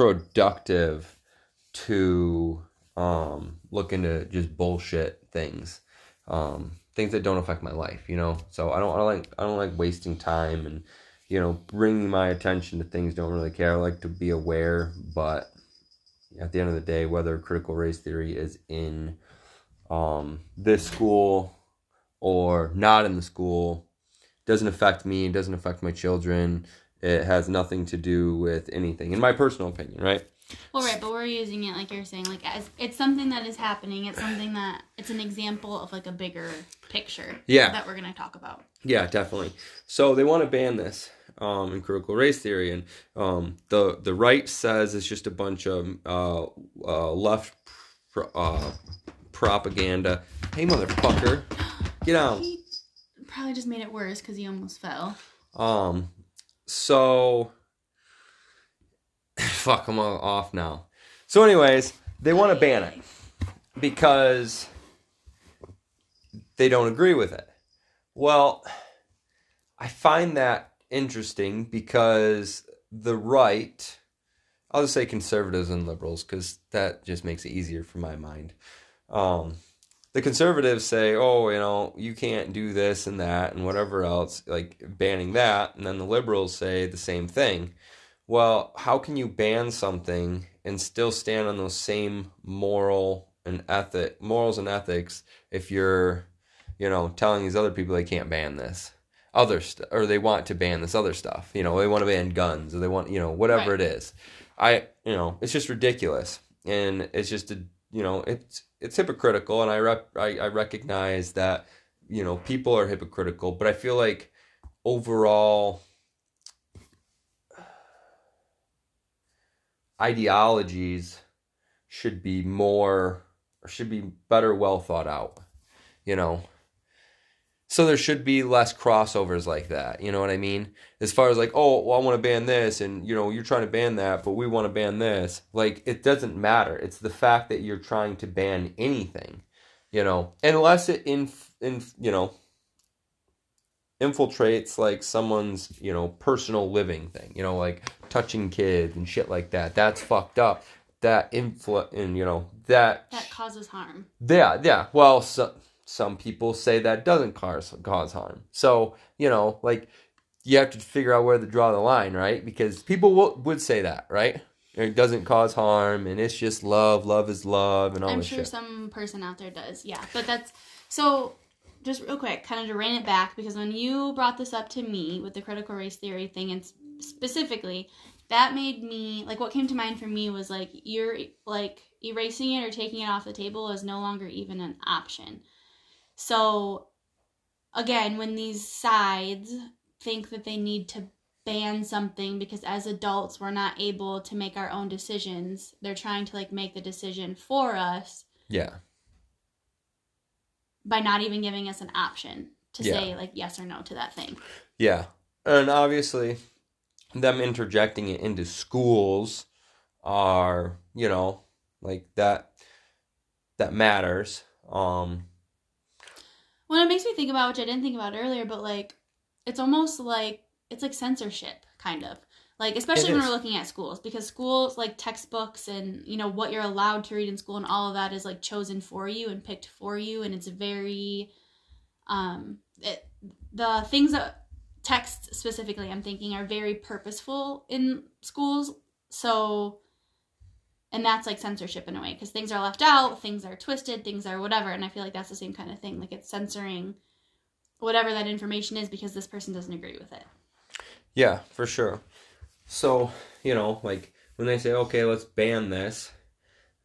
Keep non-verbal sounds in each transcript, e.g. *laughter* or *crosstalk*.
productive to um, look into just bullshit things, um, things that don't affect my life. You know, so I don't, I don't like I don't like wasting time and you know bringing my attention to things don't really care. I like to be aware, but at the end of the day, whether critical race theory is in um, this school or not in the school doesn't affect me. Doesn't affect my children. It has nothing to do with anything, in my personal opinion, right? Well, right, but we're using it like you're saying, like as it's something that is happening. It's something that it's an example of like a bigger picture. Yeah. That we're gonna talk about. Yeah, definitely. So they want to ban this um, in critical race theory, and um, the the right says it's just a bunch of uh, uh, left pro- uh, propaganda. Hey, motherfucker, get out. He probably just made it worse because he almost fell. Um, so *sighs* fuck, I'm all off now. So, anyways, they want to ban it because they don't agree with it. Well, I find that interesting because the right, I'll just say conservatives and liberals because that just makes it easier for my mind. Um, the conservatives say, oh, you know, you can't do this and that and whatever else, like banning that. And then the liberals say the same thing. Well, how can you ban something and still stand on those same moral and ethic morals and ethics if you're, you know, telling these other people they can't ban this other stuff or they want to ban this other stuff. You know, they want to ban guns or they want, you know, whatever Right. it is. I, you know, it's just ridiculous. And it's just a, you know, it's it's hypocritical and I rep, I, I recognize that, you know, people are hypocritical, but I feel like overall *sighs* ideologies should be more or should be better well thought out you know so there should be less crossovers like that you know what i mean? As far as like oh well i want to ban this and you know you're trying to ban that but we want to ban this like it doesn't matter. It's the fact that you're trying to ban anything you know? Unless it in in you know infiltrates like someone's you know personal living thing you know like touching kids and shit like that. That's fucked up. That influ and you know that That causes harm. yeah yeah. Well so, some people say that doesn't cause cause harm so you know like you have to figure out where to draw the line right because people would say that right it doesn't cause harm and it's just love love is love and all I'm sure shit some person out there does. Yeah, but that's so. Just real quick, kind of to rein it back, because when you brought this up to me with the critical race theory thing, and specifically, that made me like what came to mind for me was like you're like erasing it or taking it off the table is no longer even an option. So, again, when these sides think that they need to ban something because as adults we're not able to make our own decisions, they're trying to like make the decision for us yeah by not even giving us an option to Yeah. say like yes or no to that thing. Yeah. And obviously, them interjecting it into schools are, you know, like that that matters. Um Well, it makes me think about which I didn't think about earlier, but like it's almost like it's like censorship kind of. Like especially It when is. we're looking at schools because schools like textbooks and you know what you're allowed to read in school and all of that is like chosen for you and picked for you and it's very um it, the things that texts specifically I'm thinking are very purposeful in schools. So and that's like censorship in a way because things are left out, things are twisted, things are whatever, and I feel like that's the same kind of thing. Like it's censoring whatever that information is because this person doesn't agree with it. yeah, for sure. So, you know, like when they say, "Okay, let's ban this,"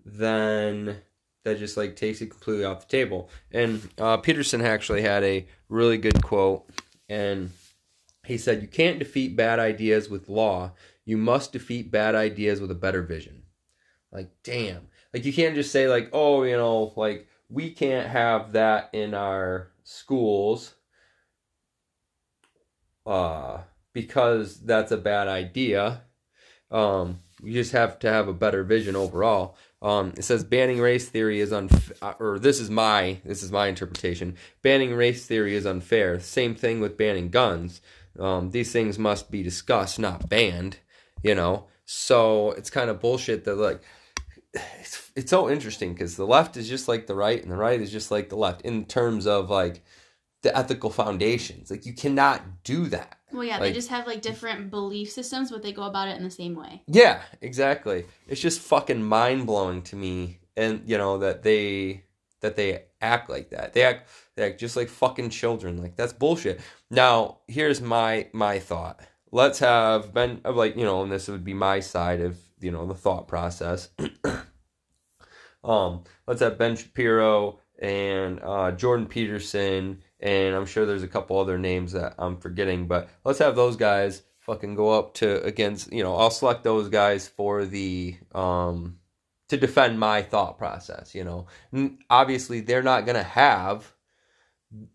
then that just like takes it completely off the table. And uh, Peterson actually had a really good quote, and he said, "You can't defeat bad ideas with law. You must defeat bad ideas with a better vision." Like, damn. Like you can't just say like, "Oh, you know, like we can't have that in our schools." Uh, because that's a bad idea. Um, you just have to have a better vision overall. Um, it says banning race theory is unfair, or this is my this is my interpretation. Banning race theory is unfair. Same thing with banning guns. Um, these things must be discussed, not banned. You know, So it's kind of bullshit that like it's it's so interesting because the left is just like the right and the right is just like the left in terms of like the ethical foundations. Like you cannot do that. Well, yeah, Like- they just have like different belief systems, but they go about it in the same way. Yeah, exactly. It's just fucking mind blowing to me, and you know that they that they act like that. They act they act just like fucking children. Like that's bullshit. Now here's my my thought. Let's have Ben of like you know, and this would be my side of you know the thought process. *clears throat* um, let's have Ben Shapiro and uh, Jordan Peterson, and I'm sure there's a couple other names that I'm forgetting, but let's have those guys fucking go up to against you know I'll select those guys for the um to defend my thought process you know. N- obviously they're not to have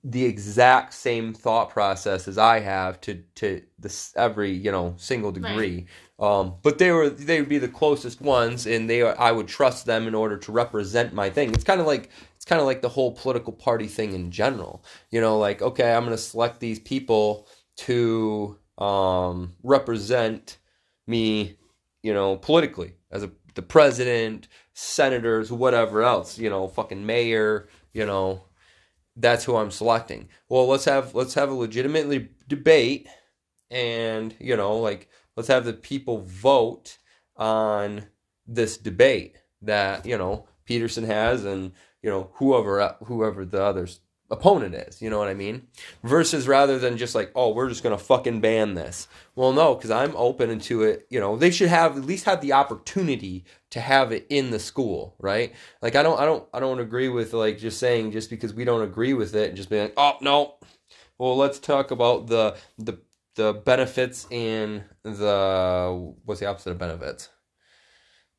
the exact same thought process as I have to to this every you know single degree um but they were they would be the closest ones and they I would trust them in order to represent my thing it's kind of like it's kind of like the whole political party thing in general you know like okay I'm going to select these people to um, represent me, you know, politically as a the president, senators, whatever else, you know, fucking mayor, you know, that's who I'm selecting. Well, let's have let's have a legitimately debate, and you know, like let's have the people vote on this debate that you know Peterson has, and you know whoever whoever the others opponent is. You know what I mean? Versus rather than just like, oh, we're just gonna fucking ban this. Well, no, because I'm open to it. You know, they should have at least have the opportunity to have it in the school, right? Like, I don't, I don't, I don't agree with like just saying just because we don't agree with it and just being like, oh no. Well, let's talk about the the the benefits and the what's the opposite of benefits?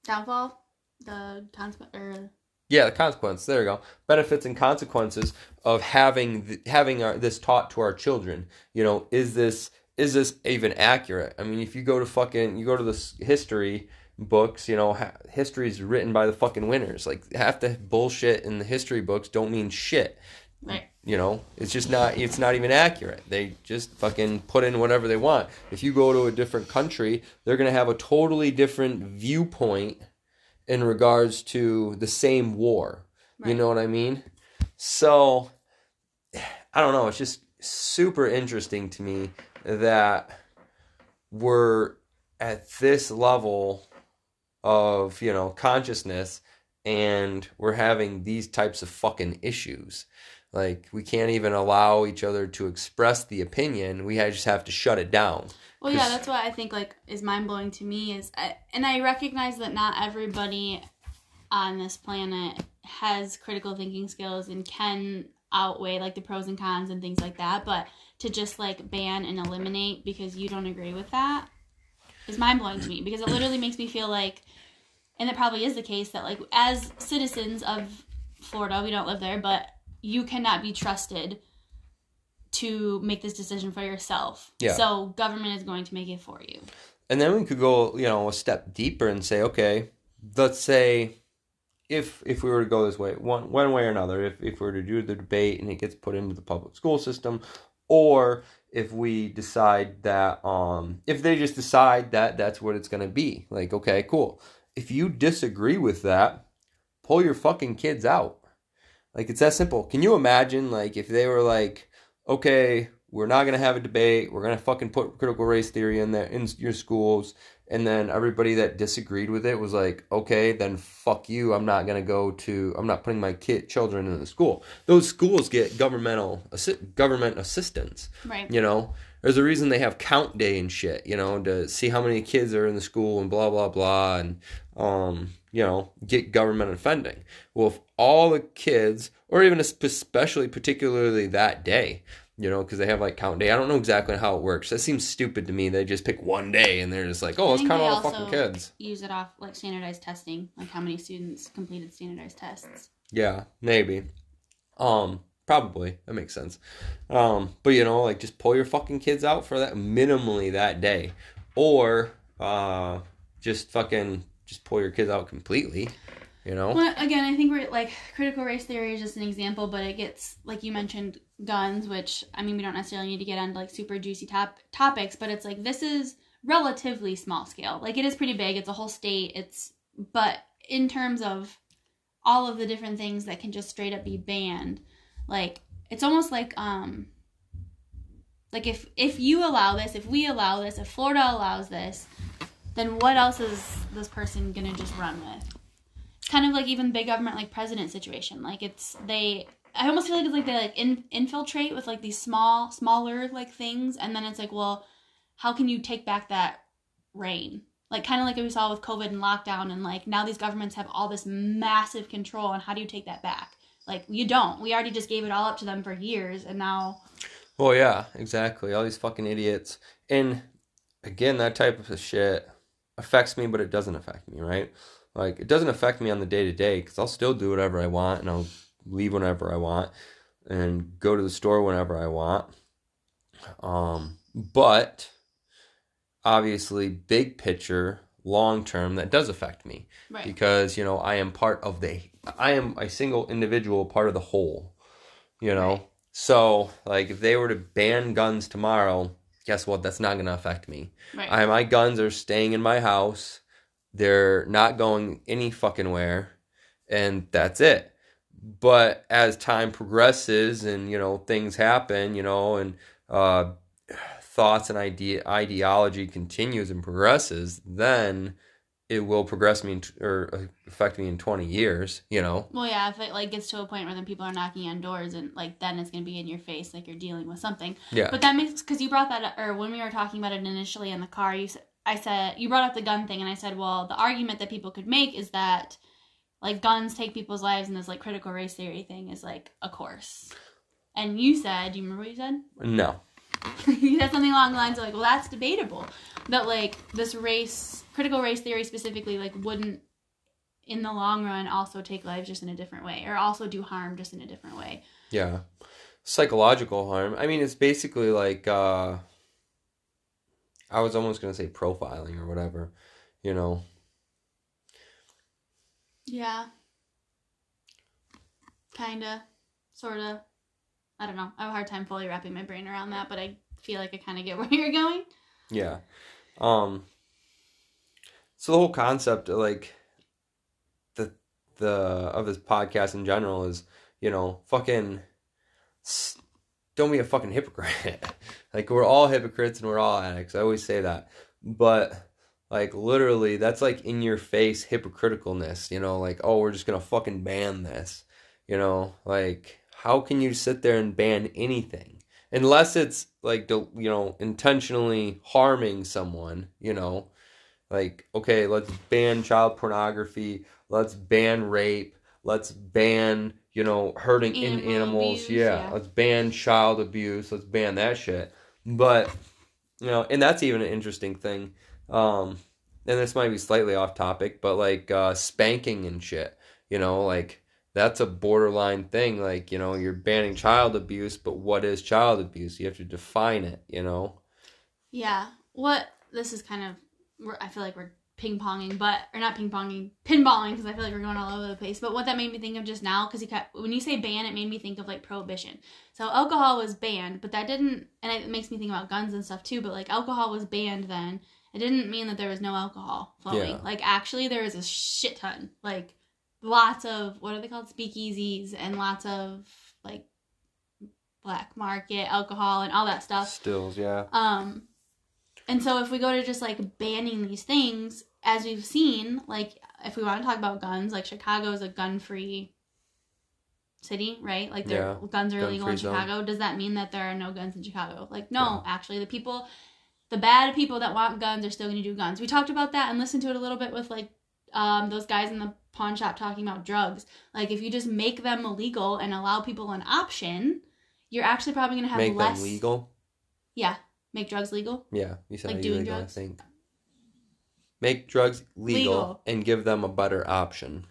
Downfall, the consequence, or Yeah, the consequence. There you go. Benefits and consequences of having th- having our, this taught to our children. You know, is this is this even accurate? I mean, if you go to fucking you go to the history books, you know, ha- history is written by the fucking winners. Like half the bullshit in the history books don't mean shit. right. You know, it's just not it's not even accurate. They just fucking put in whatever they want. If you go to a different country, they're going to have a totally different viewpoint in regards to the same war. You know what I mean? So I don't know, it's just super interesting to me that we're at this level of, you know, consciousness and we're having these types of fucking issues. Like we can't even allow each other to express the opinion. We just have to shut it down. Well, yeah, that's what I think like is mind blowing to me is, I, and I recognize that not everybody on this planet has critical thinking skills and can outweigh like the pros and cons and things like that. But to just like ban and eliminate because you don't agree with that is mind blowing to me because it literally makes me feel like, and it probably is the case that like as citizens of Florida, we don't live there, but you cannot be trusted to make this decision for yourself. Yeah. So government is going to make it for you. And then we could go, you know, a step deeper and say, okay, let's say if if we were to go this way, one one way or another, if if we were to do the debate and it gets put into the public school system, or if we decide that um if they just decide that that's what it's gonna be, like, okay, cool. If you disagree with that, pull your fucking kids out. Like it's that simple. Can you imagine like if they were like, okay, we're not gonna have a debate. We're gonna fucking put critical race theory in there in your schools, and then everybody that disagreed with it was like, okay, then fuck you. I'm not gonna go to. I'm not putting my kid children in the school. Those schools get governmental assi- government assistance. Right. You know, there's a reason they have count day and shit. You know, to see how many kids are in the school and blah blah blah, and um, you know, get government funding. Well, if all the kids, or even especially particularly that day, you know, because they have like count day. I don't know exactly how it works. That seems stupid to me. They just pick one day and they're just like, oh, let's count all the fucking kids. Use it off like standardized testing, like how many students completed standardized tests. Yeah, maybe. Um, probably that makes sense. Um, but you know, like just pull your fucking kids out for that minimally that day, or uh, just fucking just pull your kids out completely. You know. Well, again, I think we're like critical race theory is just an example, but it gets like you mentioned guns, which I mean we don't necessarily need to get on like super juicy top topics, but it's like this is relatively small scale. Like it is pretty big. It's a whole state. It's but in terms of all of the different things that can just straight up be banned, like it's almost like um like if if you allow this, if we allow this, if Florida allows this, then what else is this person gonna just run with? It's kind of like even big government like president situation. Like it's they I almost feel like it's like they like in, infiltrate with like these small smaller like things and then it's like, well, how can you take back that reign? Like kind of like we saw with COVID and lockdown and like now these governments have all this massive control and how do you take that back? Like you don't. We already just gave it all up to them for years and now Well, yeah, exactly. All these fucking idiots. And again, that type of shit affects me, but it doesn't affect me, right? Like, it doesn't affect me on the day to day because I'll still do whatever I want and I'll leave whenever I want and go to the store whenever I want. Um, but obviously, big picture, long term, that does affect me right. because you know I am part of the I am a single individual part of the whole you know? Right. so like if they were to ban guns tomorrow guess what? That's not going to affect me. Right. I, my guns are staying in my house. They're not going any fucking where and that's it. But as time progresses and you know things happen you know and uh *sighs* thoughts and idea ideology continues and progresses then it will progress me in, t- or affect me in 20 years you know Well, yeah, if it like gets to a point where then people are knocking on doors and like then it's gonna be in your face, like you're dealing with something. yeah But that makes because you brought that up, or when we were talking about it initially in the car, you said I said you brought up the gun thing, and I said, well, the argument that people could make is that like guns take people's lives, and this like critical race theory thing is like a course. And you said, do you remember what you said? no *laughs* you said something along the lines of like, well, that's debatable. That like this race, critical race theory specifically, like wouldn't in the long run also take lives just in a different way, or also do harm just in a different way. yeah psychological harm i mean it's basically like uh i was almost going to say profiling or whatever you know Yeah. Kinda. Sorta. I don't know. I have a hard time fully wrapping my brain around that, but I feel like I kind of get *laughs* where you're going. Yeah. Um so the whole concept of like the the of this podcast in general is, you know, fucking don't be a fucking hypocrite. *laughs* like we're all hypocrites and we're all addicts. I always say that. But like literally that's like in your face hypocriticalness, you know, like oh, we're just going to fucking ban this. You know, like how can you sit there and ban anything? unless it's like you know intentionally harming someone you know like okay let's ban child pornography let's ban rape let's ban you know hurting in animals abuse, yeah, yeah. let's ban child abuse let's ban that shit but you know and that's even an interesting thing um and this might be slightly off topic but like uh spanking and shit you know like that's a borderline thing. Like, you know, you're banning child abuse, but what is child abuse? You have to define it, you know? Yeah. What this is kind of, I feel like we're ping ponging, but or not ping ponging, pinballing because I feel like we're going all over the place. But what that made me think of just now, because you kept when you say ban, it made me think of like prohibition. So alcohol was banned, but that didn't, and it makes me think about guns and stuff too. But like alcohol was banned then. It didn't mean that there was no alcohol flowing. Yeah. Like actually, there was a shit ton. Like lots of what are they called speakeasies and lots of like black market alcohol and all that stuff. Stills, yeah. Um, and so if we go to just like banning these things, as we've seen, like if we want to talk about guns, like Chicago is a gun-free city, right? Like their Yeah, guns are illegal in gun-free zone. Chicago. Does that mean that there are no guns in Chicago? Like no, actually, the people, the bad people that want guns are still going to do guns. We talked about that and listened to it a little bit with like um, those guys in the pawn shop talking about drugs. Like if you just make them illegal and allow people an option, you're actually probably going to have Make less them legal. Yeah, make drugs legal. Yeah, you said Like doing drugs? I think. Make drugs legal, Legal. and give them a better option.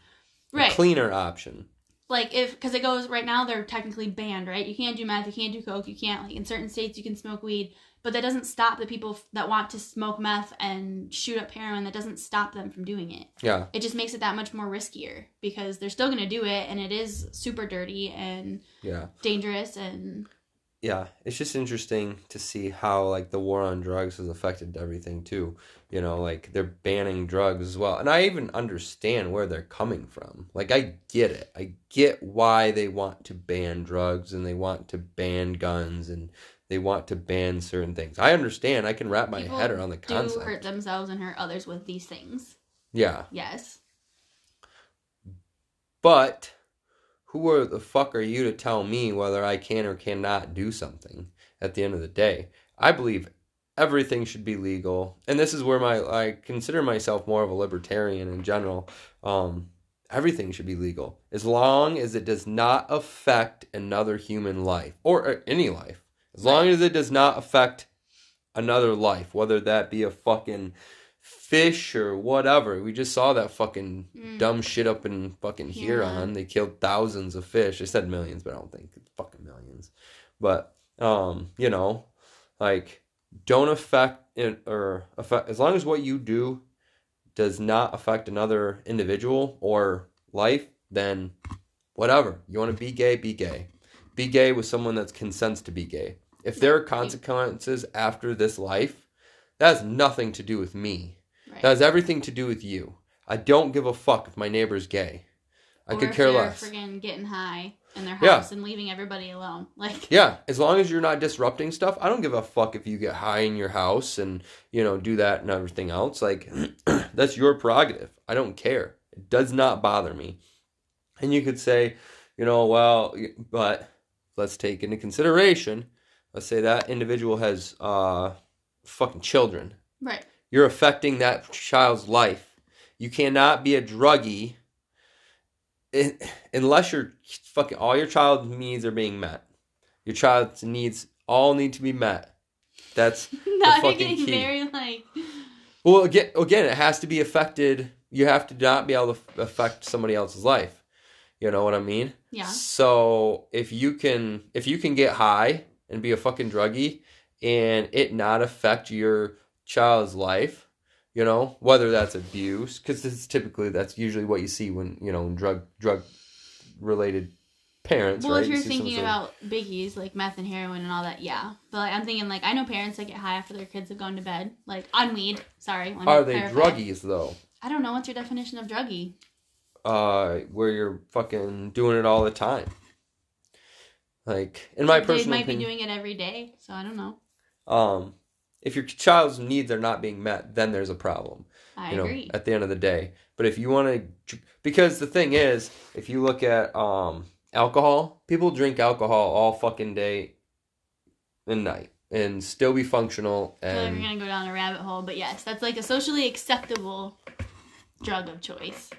A Right. cleaner option. like if because it goes right now they're technically banned right you can't do meth you can't do coke you can't like in certain states you can smoke weed but that doesn't stop the people f- that want to smoke meth and shoot up heroin that doesn't stop them from doing it Yeah. it just makes it that much more riskier because they're still going to do it and it is super dirty and Yeah. dangerous and yeah, it's just interesting to see how like the war on drugs has affected everything too. You know, like they're banning drugs as well. And I even understand where they're coming from. Like I get it. I get why they want to ban drugs and they want to ban guns and they want to ban certain things. I understand. I can wrap my People head around the concept. do hurt themselves and hurt others with these things. Yeah. Yes. But who are the fuck are you to tell me whether I can or cannot do something at the end of the day? I believe everything should be legal. And this is where my I consider myself more of a libertarian in general. Um everything should be legal as long as it does not affect another human life or uh, any life. As long as it does not affect another life, whether that be a fucking fish or whatever. We just saw that fucking Mm. dumb shit up in fucking Yeah. Huron. They killed thousands of fish. They said millions, but I don't think it's fucking millions. But um, you know, like don't affect it or affect as long as what you do does not affect another individual or life, then whatever. You want to be gay, be gay. Be gay with someone that consents to be gay. If there are consequences after this life, that has nothing to do with me. Right. That has everything to do with you. I don't give a fuck if my neighbor's gay. I Or could if care they're less. Friggin' getting high in their Yeah. house and leaving everybody alone. *laughs* Like, Yeah, as long as you're not disrupting stuff, I don't give a fuck if you get high in your house and, you know, do that and everything else. Like, *clears throat* that's your prerogative. I don't care. It does not bother me. And you could say, you know, well, but let's take into consideration, let's say that individual has uh, fucking children. right. You're affecting that child's life. You cannot be a druggie unless your fucking all your child's needs are being met. Your child's needs all need to be met. That's *laughs* you're fucking getting key. very like well again. Again, it has to be affected. You have to not be able to affect somebody else's life. You know what I mean? yeah. So if you can if you can get high and be a fucking druggie and it not affect your child's life, you know, whether that's abuse, because this is typically that's usually what you see when you know drug drug related parents. Well, right? if You you're see thinking about biggies like meth and heroin and all that, yeah. But like, I'm thinking like I know parents that get high after their kids have gone to bed, like on weed. Sorry. let saying, me are they clarify. druggies though? I don't know what's your definition of druggie. Uh, where you're fucking doing it all the time. Like in my personal, they might opinion, be doing it every day, so I don't know. um, if your child's needs are not being met, then there's a problem. I you know, agree. at the end of the day. But if you want to, because the thing is, if you look at um, alcohol, people drink alcohol all fucking day and night and still be functional. I feel like And we're gonna go down a rabbit hole, but yes, that's like a socially acceptable drug of choice.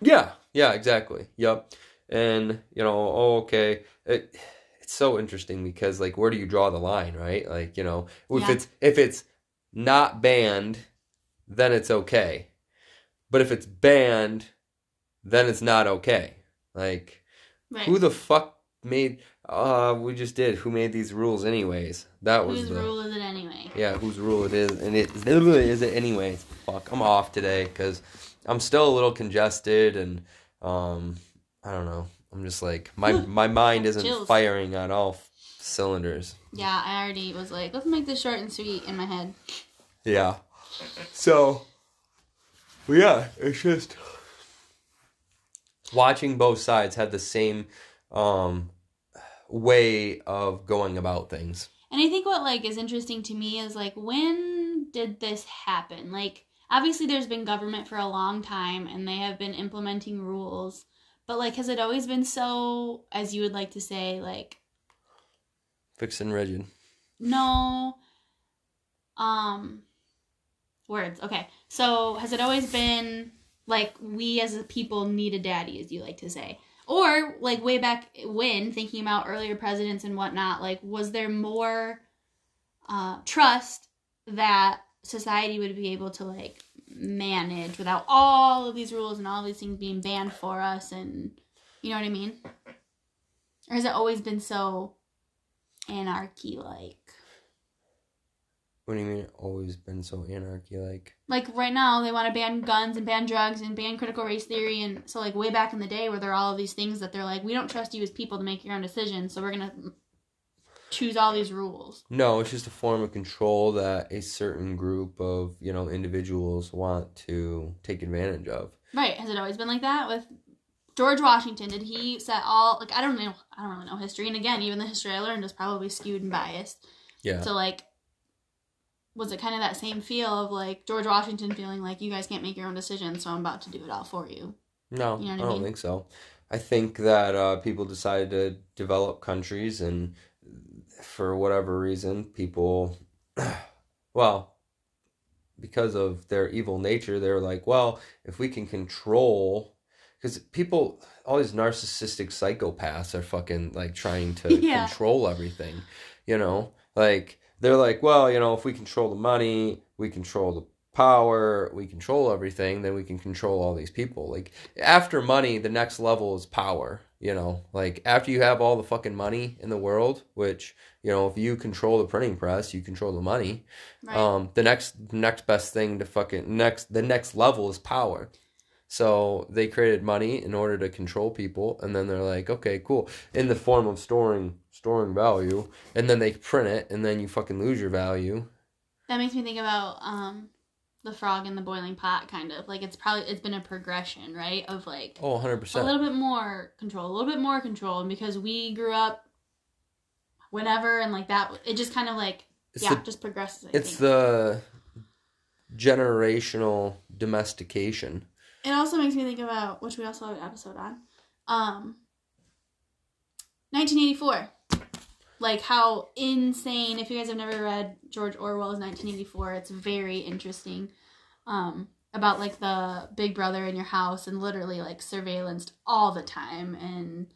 yeah, yeah, exactly. Yep. And you know, oh, okay, it, it's so interesting because like, where do you draw the line, right? Like, you know, if Yeah. it's if it's not banned, then it's okay. But if it's banned, then it's not okay. Like. Right. Who the fuck made? Uh, we just did. Who made these rules, anyways? That was Whose the rule is it anyway? yeah. Whose rule it is, and it is it anyways? Fuck, I'm off today because I'm still a little congested, and um, I don't know. I'm just like my my mind isn't Chills. firing on all f- cylinders. Yeah, I already was like, let's make this short and sweet in my head. Yeah. So, well, yeah, it's just watching both sides had the same um, way of going about things. And I think what like is interesting to me is like when did this happen? Like obviously there's been government for a long time and they have been implementing rules. But like has it always been so as you would like to say like Fixed and rigid. no um words. Okay. So has it always been like we as a people need a daddy as you like to say? Or like way back when thinking about earlier presidents and whatnot, like was there more uh trust that society would be able to like manage without all of these rules and all these things being banned for us and you know what I mean? Or has it always been so anarchy like? What do you mean? Always been so anarchy like? like right now they want to ban guns and ban drugs and ban critical race theory and so like way back in the day where there are all of these things that they're like we don't trust you as people to make your own decisions so we're gonna choose all these rules. No, it's just a form of control that a certain group of, you know, individuals want to take advantage of. Right. Has it always been like that with George Washington? Did he set all like I don't know I don't really know history and again even the history I learned is probably skewed and biased. Yeah. So like was it kind of that same feel of like George Washington feeling like you guys can't make your own decisions, so I'm about to do it all for you? No, You know I I don't think so. I think that uh, people decided to develop countries, and for whatever reason, people, *clears throat* well, because of their evil nature, they're like, well, if we can control, because people, all these narcissistic psychopaths are fucking like trying to *laughs* Yeah. control everything, you know, like they're like, well, you know, if we control the money, we control the power, we control everything, then we can control all these people. Like after money, the next level is power. You know, like after you have all the fucking money in the world, which you know, if you control the printing press, you control the money. Right. Um, the next next best thing to fucking next the next level is power. So they created money in order to control people, and then they're like, okay, cool, in the form of storing storing value, and then they print it, and then you fucking lose your value. That makes me think about um the frog in the boiling pot kind of. Like it's probably it's been a progression, right? Of like Oh, 100% a little bit more control, a little bit more control and because we grew up whenever and like that it just kind of like It's yeah, the just progresses. I It's think. the generational domestication. It also makes me think about which we also have an episode on. Um 1984. Like how insane if you guys have never read George Orwell's 1984, it's very interesting. Um about like the big brother in your house and literally like surveillanced all the time and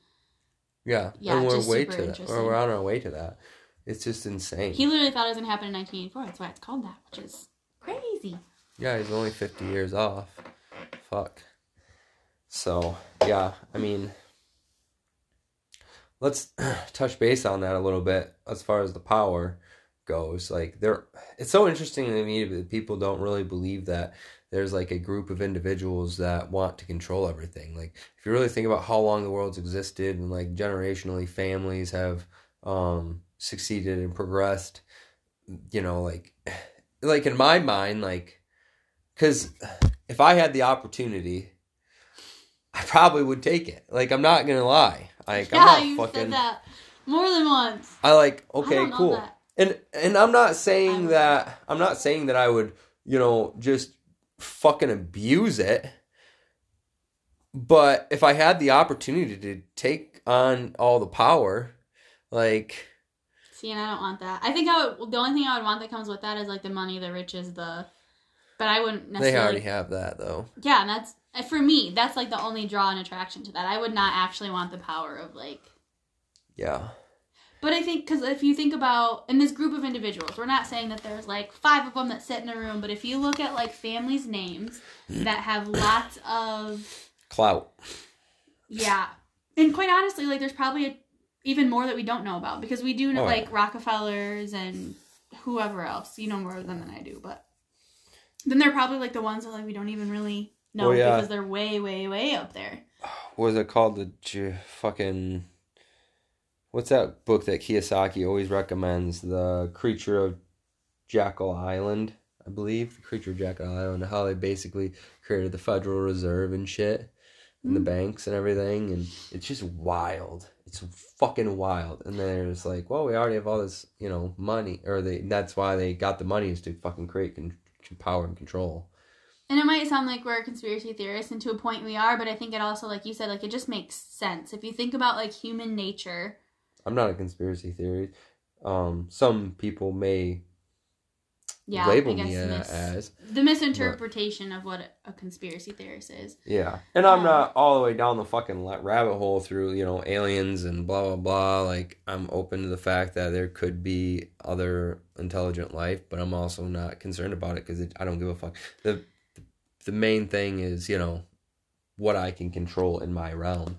Yeah, Yeah, and we're way to that, or we're on our way to that. It's just insane. he literally thought it was gonna happen in 1984. That's why it's called that, which is crazy. yeah, he's only fifty years off. Fuck. So yeah, I mean, let's *clears throat* touch base on that a little bit as far as the power goes. Like there, it's so interesting to me that people don't really believe that there's like a group of individuals that want to control everything. Like if you really think about how long the world's existed and like generationally families have um succeeded and progressed, you know, like *sighs* like in my mind, like because if I had the opportunity, probably would take it. Like I'm not gonna lie. Like I'm yeah, not you fucking. said that more than once. I like I okay, know cool. And and I'm not I saying would- that I'm not saying that I would, you know, just fucking abuse it. But if I had the opportunity to take on all the power, like See, and I don't want that. I think I would. The only thing I would want that comes with that is like the money, the riches, the. But I wouldn't necessarily. they already have that though. Yeah, and that's Uh, for me. That's like the only draw and attraction to that. I would not actually want the power of like. Yeah. But I think because if you think about in this group of individuals, we're not saying that there's like five of them that sit in a room. But if you look at like families' names that have lots of Clout. Yeah. And quite honestly, like there's probably a, even more that we don't know about because we do know Oh, like yeah. Rockefellers and whoever else. You know more of them than I do, but then they're probably like the ones that like we don't even really Oh, yeah. because they're way, way, way up there. *sighs* what was it called? The J- fucking. What's that book that Kiyosaki always recommends? The Creature of Jekyll Island, I believe. The Creature of Jekyll Island. How they basically created the Federal Reserve and shit, and the Mm. banks and everything, and it's just wild. It's fucking wild. And there's like, well, we already have all this, you know, money, or they. That's why they got the money is to fucking create con- power and control. And it might sound like we're a conspiracy theorists, and to a point we are, but I think it also, like you said, like it just makes sense if you think about like human nature. I'm not a conspiracy theory. Um, some people may Yeah, label I guess me a- mis- as. the misinterpretation of what a, a conspiracy theorist is. Yeah, and I'm Um, not all the way down the fucking rabbit hole through you know aliens and blah blah blah. Like I'm open to the fact that there could be other intelligent life, but I'm also not concerned about it because I don't give a fuck. the The main thing is you know what I can control in my realm.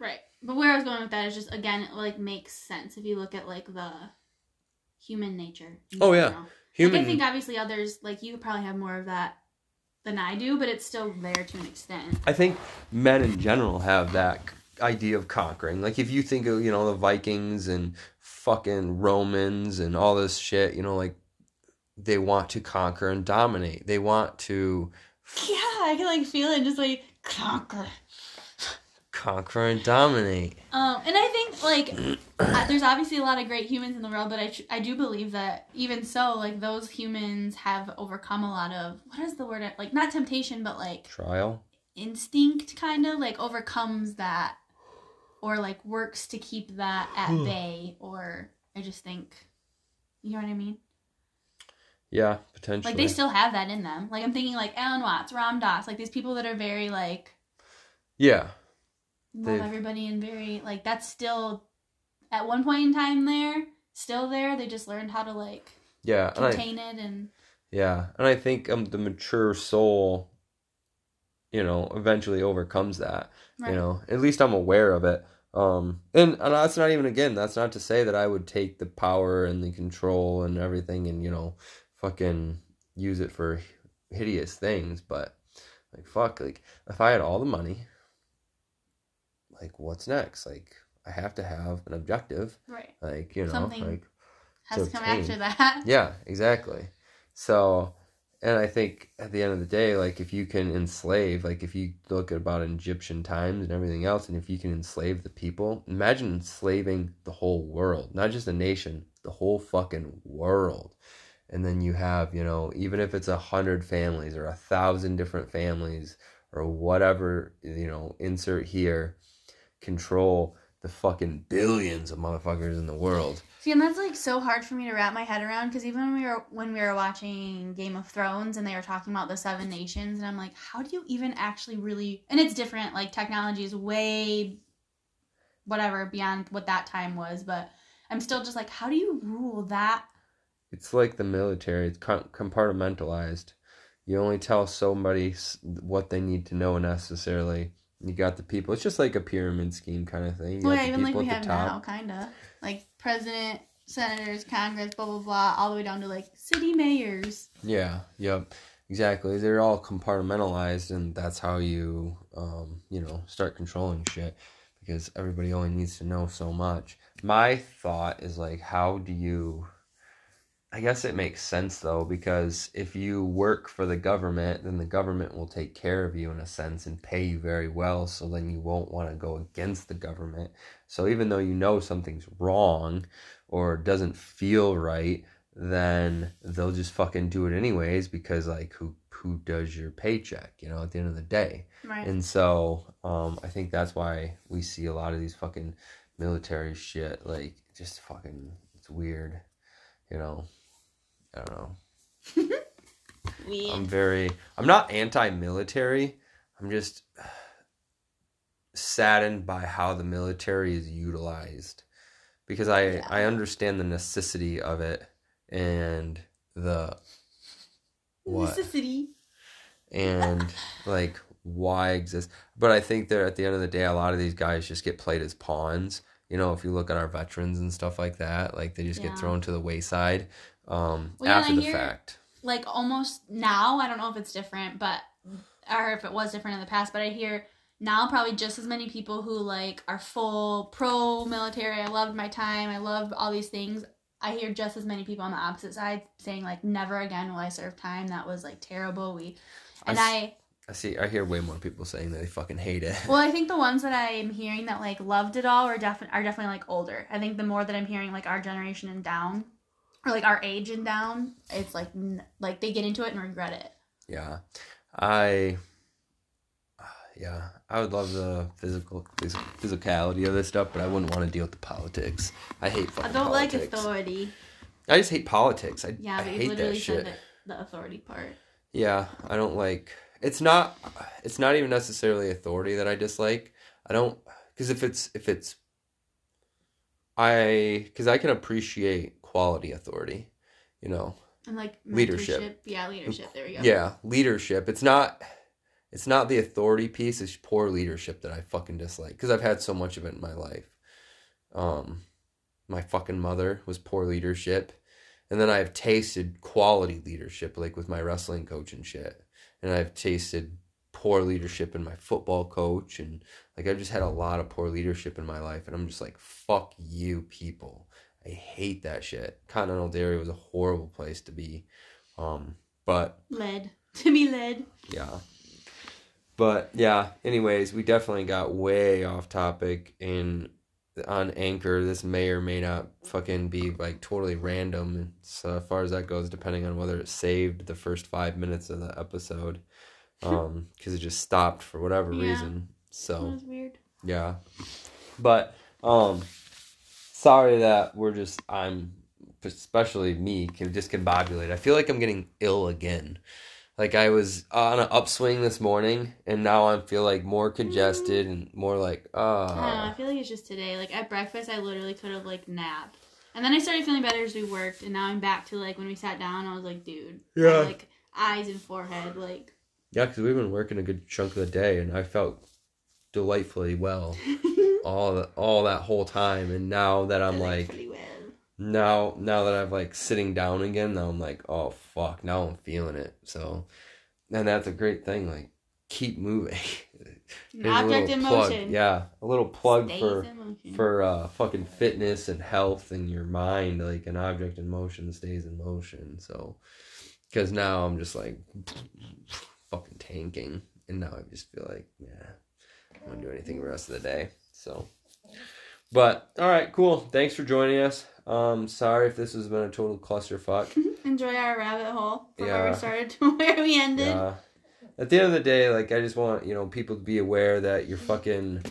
Right. But where I was going with that is just again it like makes sense if you look at like the human nature. Oh, yeah. Human, Like I think obviously others like you probably have more of that than I do, but it's still there to an extent. I think men in general have that idea of conquering. Like if you think of you know the Vikings and fucking Romans and all this shit, you know, like they want to conquer and dominate. They want to Yeah, I can like feel it, just like conquer. conquer and dominate. Um, and I think like *clears throat* uh, there's obviously a lot of great humans in the world, but I tr- I do believe that even so, like those humans have overcome a lot of what is the word like not temptation, but like Trial. instinct kind of like overcomes that or like works to keep that at bay or I just think you know what I mean? Yeah, potentially. Like they still have that in them. Like I'm thinking like Alan Watts, Ram Dass, like these people that are very like yeah. love They've- everybody and very like that's still at one point in time there, still there. They just learned how to like Yeah. And I, contain it and Yeah, and I think um the mature soul, you know, eventually overcomes that. right. You know, at least I'm aware of it. Um, and, and that's not even again. That's not to say that I would take the power and the control and everything and you know, fucking use it for hideous things. But like, fuck, like if I had all the money, like what's next? Like I have to have an objective. right. Like you know, Something like Has to to come after that. *laughs* yeah, exactly. So, and I think at the end of the day, like if you can enslave, like if you look at about Egyptian times and everything else, and if you can enslave the people, imagine enslaving the whole world, not just a nation, the whole fucking world. And then you have, you know, even if it's a hundred families or a thousand different families or whatever, you know, insert here, control the fucking billions of motherfuckers in the world. See, and that's like so hard for me to wrap my head around because even when we were when we were watching Game of Thrones and they were talking about the seven nations, and I'm like, how do you even actually really? And it's different. Like technology is way, whatever, beyond what that time was. But I'm still just like, how do you rule that? It's like the military. It's compartmentalized. You only tell somebody what they need to know necessarily. You got the people. It's just like a pyramid scheme kind of thing. You Well, yeah, even like people we at have the top. now, kind of like president, senators, Congress, blah blah blah, all the way down to like city mayors. Yeah, yep, exactly. They're all compartmentalized, and that's how you, um, you know, start controlling shit because everybody only needs to know so much. My thought is like, how do you? I guess it makes sense though because if you work for the government, then the government will take care of you in a sense and pay you very well. So then you won't want to go against the government. So even though you know something's wrong or doesn't feel right, then they'll just fucking do it anyways because like who who does your paycheck, you know, at the end of the day. Right. And so um I think that's why we see a lot of these fucking military shit like just fucking it's weird, you know. I don't know. we *laughs* I'm very I'm not anti-military. I'm just saddened by how the military is utilized because I Yeah. I understand the necessity of it and the what necessity. and like why exist but i think that at the end of the day a lot of these guys just get played as pawns you know if you look at our veterans and stuff like that like they just Yeah. get thrown to the wayside um Well, after I the hear- fact. like almost now i don't know if it's different but or if it was different in the past but i hear now probably just as many people who like are full pro military i loved my time i loved all these things i hear just as many people on the opposite side saying like never again will i serve time. That was like terrible. We and I i i see i hear way more people saying that they fucking hate it. Well i *laughs* think the ones that i'm hearing that like loved it all are definitely are definitely like older. I think the more that i'm hearing like our generation and down or like our age and down it's like like they get into it and regret it yeah i uh, yeah i would love the physical phys- physicality of this stuff but i wouldn't want to deal with the politics i hate politics. I don't like authority. i just hate politics i, Yeah, I but you hate literally that shit said the, the authority part. Yeah, I don't like. It's not. It's not even necessarily authority that I dislike. I don't because if it's if it's. I because I can appreciate quality authority, you know. And like Leadership. Yeah, leadership. There we go. Yeah, leadership. It's not. It's not the authority piece. It's poor leadership that I fucking dislike because I've had so much of it in my life. Um, my fucking mother was poor leadership, and then I've tasted quality leadership, like with my wrestling coach and shit. And I've tasted poor leadership in my football coach, and like I've just had a lot of poor leadership in my life, and I'm just like, fuck you, people. I hate that shit. Continental Dairy was a horrible place to be. Um, but Led *laughs* to be led. yeah. But yeah, anyways, we definitely got way off topic and on Anchor, this may or may not fucking be like totally random so as far as that goes, depending on whether it saved the first five minutes of the episode. *laughs* Um, because it just stopped for whatever Yeah. reason. So was weird. yeah. But um sorry that we're just I'm especially me can discombobulate. I feel like I'm getting ill again. Like I was on an upswing this morning and now I feel like more congested and more like I don't know. uh I feel like it's just today. Like at breakfast, I literally could have like napped, and then I started feeling better as we worked, and now I'm back to like when we sat down. I was like, dude, Yeah. like eyes and forehead, like. Yeah, because we've been working a good chunk of the day, and I felt delightfully well *laughs* all the, all that whole time. And now that I'm like, now now that I've like sitting down again, now I'm like, oh fuck, now I'm feeling it. So, and that's a great thing. Like, keep moving. An *laughs* Here's a object in plug. motion. Yeah, a little plug Stays for for uh fucking fitness and health and your mind. Like an object in motion stays in motion. So, because now I'm just like fucking tanking, and now I just feel like yeah, I don't do anything the rest of the day. So, but all right, cool. Thanks for joining us. Um, sorry if this has been a total clusterfuck. *laughs* Enjoy our rabbit hole from where we started to *laughs* where we ended. Yeah. At the end of the day, like I just want you know people to be aware that you're fucking.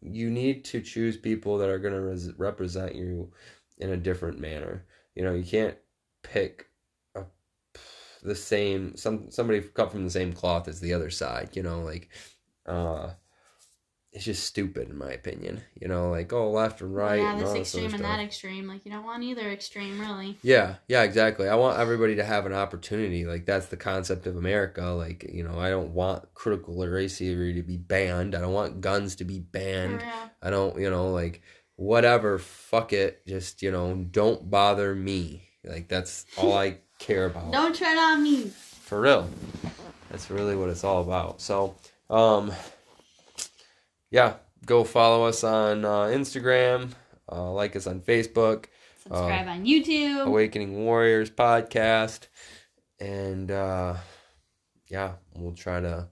You need to choose people that are gonna res- represent you in a different manner. You know, you can't pick a, the same some somebody cut from the same cloth as the other side. You know, like, uh, it's just stupid in my opinion. You know, like oh left and right. yeah, and this all this extreme and that extreme. Like you don't want either extreme, really. Yeah, yeah, exactly. I want everybody to have an opportunity. Like that's the concept of America. Like, you know, I don't want critical race theory to be banned. I don't want guns to be banned. Yeah. I don't, you know, like whatever, fuck it. Just, you know, don't bother me. Like that's all I care about. *laughs* Don't tread on me. For real. That's really what it's all about. So, um yeah, go follow us on uh, Instagram, uh, like us on Facebook. Subscribe on YouTube. Awakening Warriors podcast. And uh yeah, we'll try to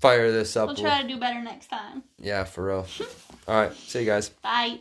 fire this up. We'll try to do better next time. Yeah, for real. *laughs* All right, see you guys. Bye.